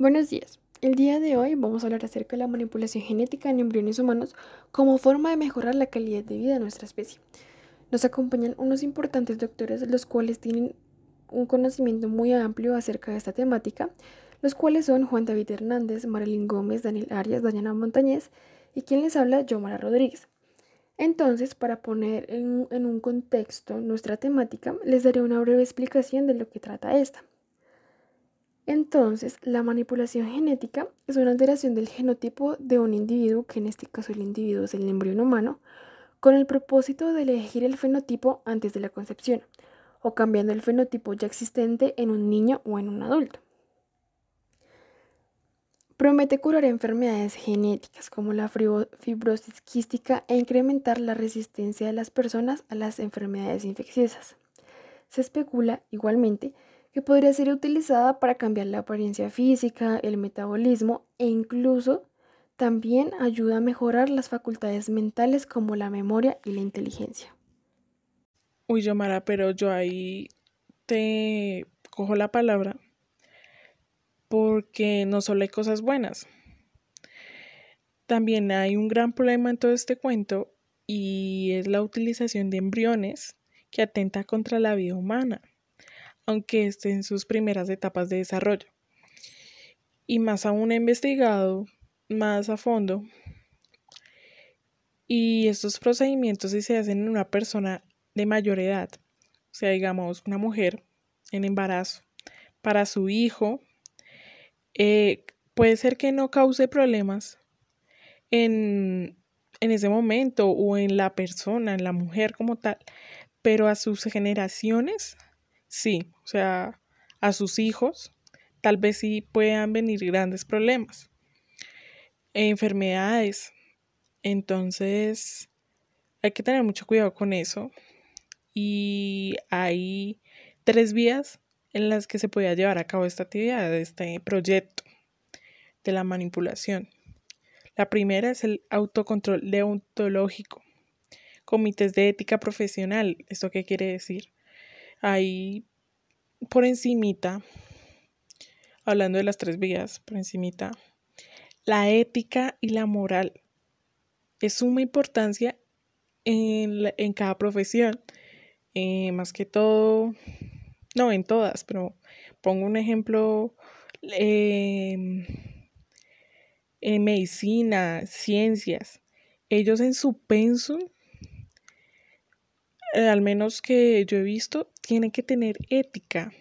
Buenos días. El día de hoy vamos a hablar acerca de la manipulación genética en embriones humanos como forma de mejorar la calidad de vida de nuestra especie. Nos acompañan unos importantes doctores, los cuales tienen un conocimiento muy amplio acerca de esta temática, los cuales son Juan David Hernández, Marilyn Gómez, Daniel Arias, Dayana Montañez y quien les habla, Yomara Rodríguez. Entonces, para poner en, en un contexto nuestra temática, les daré una breve explicación de lo que trata esta. Entonces, la manipulación genética es una alteración del genotipo de un individuo, que en este caso el individuo es el embrión humano, con el propósito de elegir el fenotipo antes de la concepción, o cambiando el fenotipo ya existente en un niño o en un adulto. Promete curar enfermedades genéticas como la fibrosis quística e incrementar la resistencia de las personas a las enfermedades infecciosas. Se especula igualmente que podría ser utilizada para cambiar la apariencia física, el metabolismo e incluso también ayuda a mejorar las facultades mentales como la memoria y la inteligencia. Uy, Yomara, pero yo ahí te cojo la palabra porque no solo hay cosas buenas. También hay un gran problema en todo este cuento y es la utilización de embriones que atenta contra la vida humana aunque esté en sus primeras etapas de desarrollo. Y más aún he investigado más a fondo. Y estos procedimientos si se hacen en una persona de mayor edad, o sea, digamos, una mujer en embarazo, para su hijo, eh, puede ser que no cause problemas en, en ese momento o en la persona, en la mujer como tal, pero a sus generaciones sí, o sea, a sus hijos, tal vez sí puedan venir grandes problemas, enfermedades. Entonces, hay que tener mucho cuidado con eso. Y hay tres vías en las que se podía llevar a cabo esta actividad, este proyecto de la manipulación. La primera es el autocontrol deontológico. Comités de ética profesional. ¿Esto qué quiere decir? Ahí por encimita, hablando de las tres vías, por encimita, la ética y la moral. Es suma importancia en, en cada profesión, eh, más que todo, no en todas, pero pongo un ejemplo, em, en medicina, ciencias, ellos en su pensum al menos que yo he visto, tienen que tener ética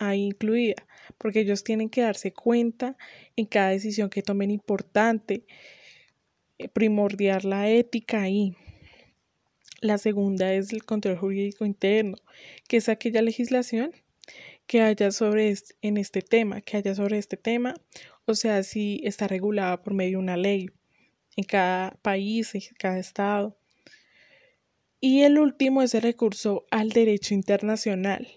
ahí incluida, porque ellos tienen que darse cuenta en cada decisión que tomen importante, eh, primordial la ética ahí. La segunda es el control jurídico interno, que es aquella legislación que haya sobre en este tema, que haya sobre este tema, o sea, si está regulada por medio de una ley en cada país, en cada estado. Y el último es el recurso al derecho internacional,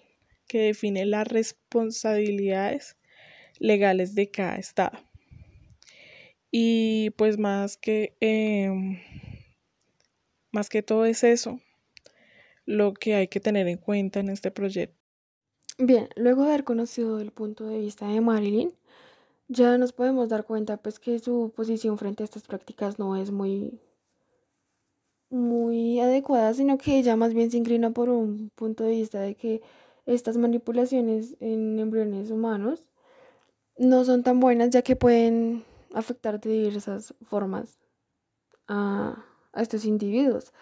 que define las responsabilidades legales de cada Estado. Y pues más que, em, más que todo es eso lo que hay que tener en cuenta en este proyecto. Bien, luego de haber conocido el punto de vista de Marilyn, ya nos podemos dar cuenta pues que su posición frente a estas prácticas no es muy muy adecuada, sino que ella más bien se inclina por un punto de vista de que estas manipulaciones en embriones humanos no son tan buenas ya que pueden afectar de diversas formas a, estos individuos.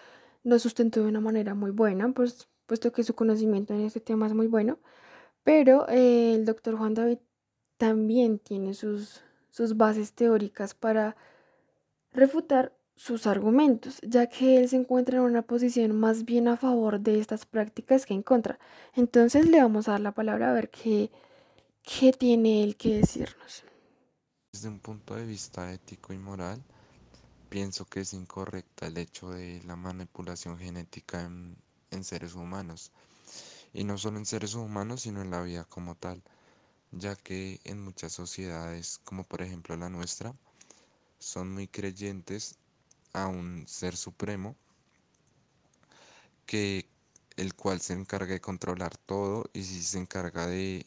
No sustentó de una manera muy buena, pues, puesto que su conocimiento en este tema es muy bueno, pero eh, el doctor Juan David también tiene sus, sus bases teóricas para refutar sus argumentos, ya que él se encuentra en una posición más bien a favor de estas prácticas que en contra. Entonces le vamos a dar la palabra a ver qué, qué tiene él que decirnos. Desde un punto de vista ético y moral, pienso que es incorrecta el hecho de la manipulación genética en, en seres humanos. Y no solo en seres humanos, sino en la vida como tal, ya que en muchas sociedades, como por ejemplo la nuestra, son muy creyentes a un ser supremo que el cual se encarga de controlar todo y si se encarga de,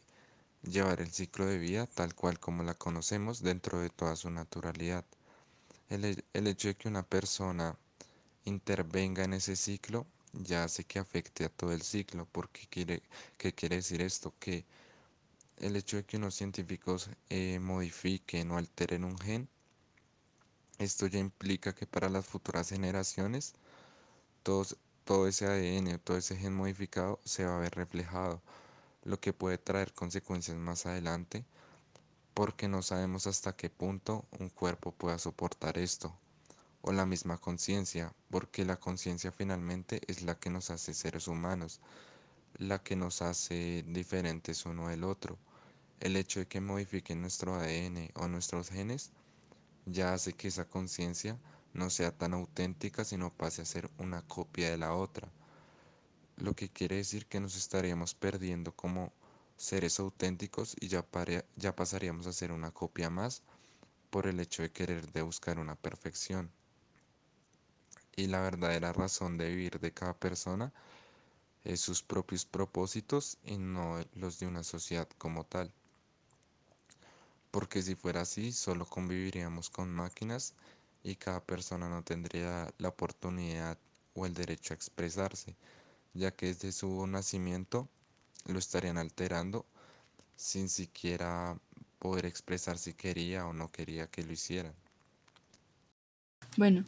llevar el ciclo de vida tal cual como la conocemos dentro de toda su naturalidad. El, hecho de que una persona intervenga en ese ciclo ya hace que afecte a todo el ciclo. porque quiere, ¿Qué quiere decir esto? Que el hecho de que unos científicos eh, modifiquen o alteren un gen, esto ya implica que para las futuras generaciones todo ese ADN todo ese gen modificado se va a ver reflejado, lo que puede traer consecuencias más adelante porque no sabemos hasta qué punto un cuerpo pueda soportar esto o la misma conciencia, porque la conciencia finalmente es la que nos hace seres humanos, la que nos hace diferentes uno del otro. El hecho de que modifiquen nuestro ADN o nuestros genes ya hace que esa conciencia no sea tan auténtica, sino pase a ser una copia de la otra. Lo que quiere decir que nos estaríamos perdiendo como seres auténticos y ya, ya pasaríamos a ser una copia más por el hecho de querer de buscar una perfección y la verdadera razón de vivir de cada persona es sus propios propósitos y no los de una sociedad como tal. Porque si fuera así, solo conviviríamos con máquinas y cada persona no tendría la oportunidad o el derecho a expresarse, ya que desde su nacimiento lo estarían alterando sin siquiera poder expresar si quería o no quería que lo hicieran. Bueno,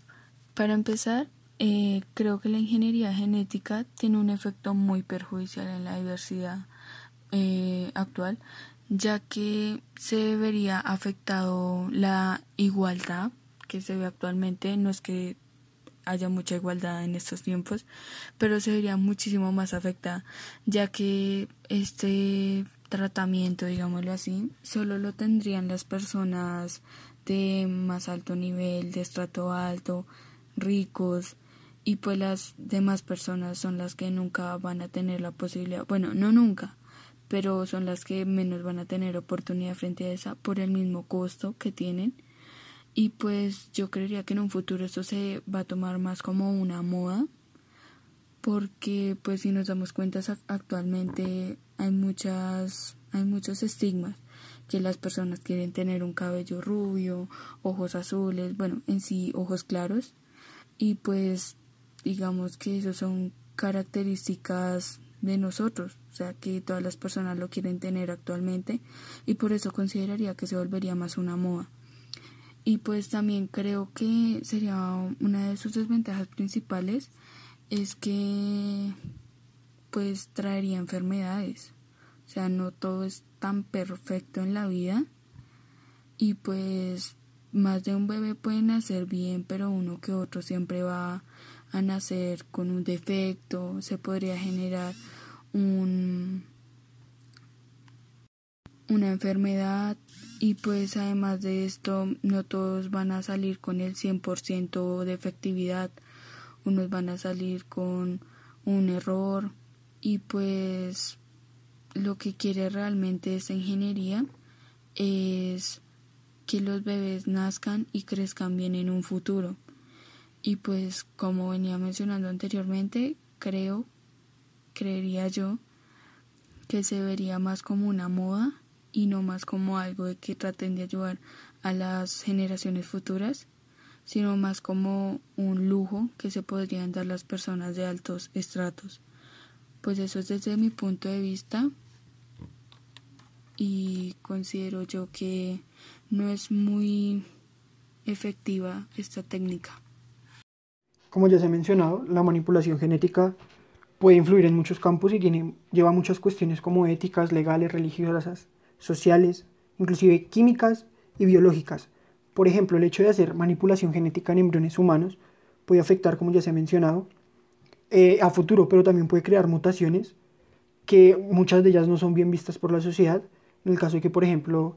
para empezar, eh, creo que la ingeniería genética tiene un efecto muy perjudicial en la diversidad eh, actual, ya que se vería afectado la igualdad que se ve actualmente. No es que haya mucha igualdad en estos tiempos, pero se vería muchísimo más afectada, ya que este tratamiento, digámoslo así, solo lo tendrían las personas de más alto nivel, de estrato alto, ricos y pues las demás personas son las que nunca van a tener la posibilidad, bueno, no nunca, pero son las que menos van a tener oportunidad frente a esa por el mismo costo que tienen. Y pues yo creería que en un futuro esto se va a tomar más como una moda, porque pues si nos damos cuenta actualmente hay muchas hay muchos estigmas que las personas quieren tener un cabello rubio, ojos azules, bueno, en sí ojos claros y pues digamos que eso son características de nosotros, o sea que todas las personas lo quieren tener actualmente y por eso consideraría que se volvería más una moda. Y pues también creo que sería una de sus desventajas principales es que pues traería enfermedades. O sea, no todo es tan perfecto en la vida y pues más de un bebé puede nacer bien, pero uno que otro siempre va a nacer con un defecto, se podría generar un, una enfermedad y pues además de esto no todos van a salir con el 100% de efectividad, unos van a salir con un error y pues lo que quiere realmente esta ingeniería es que los bebés nazcan y crezcan bien en un futuro. Y pues como venía mencionando anteriormente, creo, creería yo, que se vería más como una moda y no más como algo de que traten de ayudar a las generaciones futuras, sino más como un lujo que se podrían dar las personas de altos estratos. Pues eso es desde mi punto de vista y considero yo que no es muy efectiva esta técnica. Como ya se ha mencionado, la manipulación genética puede influir en muchos campos y tiene, lleva muchas cuestiones como éticas, legales, religiosas, sociales, inclusive químicas y biológicas. Por ejemplo, el hecho de hacer manipulación genética en embriones humanos puede afectar, como ya se ha mencionado, eh, a futuro, pero también puede crear mutaciones que muchas de ellas no son bien vistas por la sociedad. En el caso de que, por ejemplo,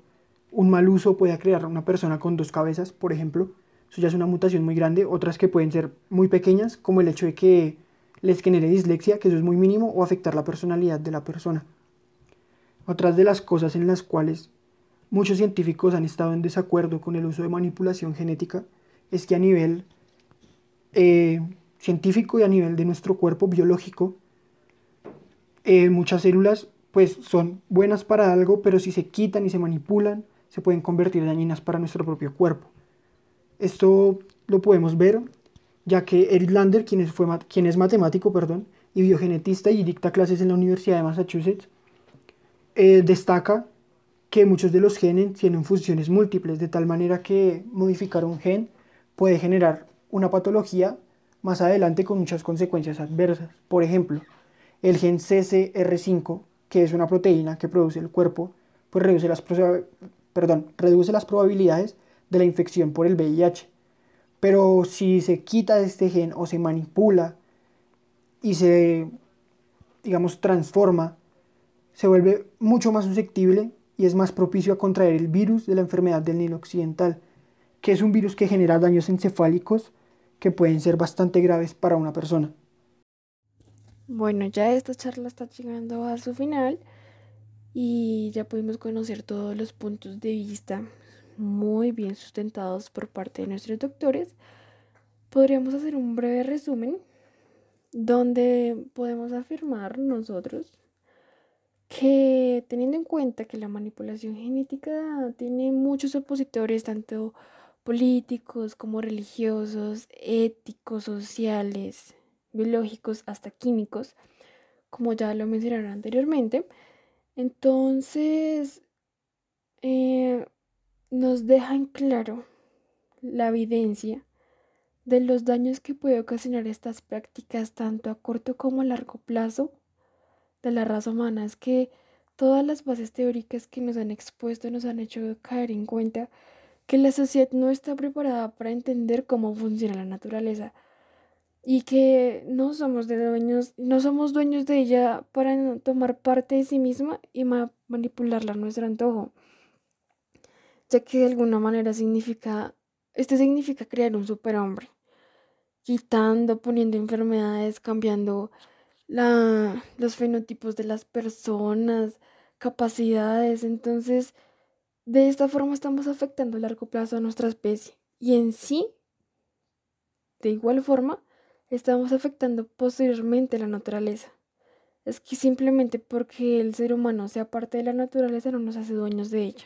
un mal uso puede crear una persona con dos cabezas, por ejemplo. Eso ya es una mutación muy grande. Otras que pueden ser muy pequeñas, como el hecho de que les genere dislexia, que eso es muy mínimo, o afectar la personalidad de la persona. Otras de las cosas en las cuales muchos científicos han estado en desacuerdo con el uso de manipulación genética es que a nivel eh, científico y a nivel de nuestro cuerpo biológico, eh, muchas células pues son buenas para algo, pero si se quitan y se manipulan, se pueden convertir en dañinas para nuestro propio cuerpo. Esto lo podemos ver ya que Eric Lander, quien es, matemático perdón, y biogenetista y dicta clases en la Universidad de Massachusetts, eh, destaca que muchos de los genes tienen funciones múltiples, de tal manera que modificar un gen puede generar una patología más adelante con muchas consecuencias adversas. Por ejemplo, el gen CCR5, que es una proteína que produce el cuerpo, pues reduce las, perdón, reduce las probabilidades de la infección por el VIH. Pero si se quita este gen o se manipula y se, digamos, transforma, se vuelve mucho más susceptible y es más propicio a contraer el virus de la enfermedad del Nilo Occidental, que es un virus que genera daños encefálicos que pueden ser bastante graves para una persona. Bueno, ya esta charla está llegando a su final y ya pudimos conocer todos los puntos de vista muy bien sustentados por parte de nuestros doctores, podríamos hacer un breve resumen donde podemos afirmar nosotros que teniendo en cuenta que la manipulación genética tiene muchos opositores, tanto políticos como religiosos, éticos, sociales, biológicos, hasta químicos, como ya lo mencionaron anteriormente, entonces eh, nos dejan claro la evidencia de los daños que puede ocasionar estas prácticas tanto a corto como a largo plazo de la raza humana. Es que todas las bases teóricas que nos han expuesto nos han hecho caer en cuenta que la sociedad no está preparada para entender cómo funciona la naturaleza y que no somos dueños, no somos dueños de ella para tomar parte de sí misma y manipularla a nuestro antojo ya que de alguna manera significa, esto significa crear un superhombre, quitando, poniendo enfermedades, cambiando la, los fenotipos de las personas, capacidades, entonces de esta forma estamos afectando a largo plazo a nuestra especie y en sí, de igual forma, estamos afectando posteriormente la naturaleza. Es que simplemente porque el ser humano sea parte de la naturaleza no nos hace dueños de ella.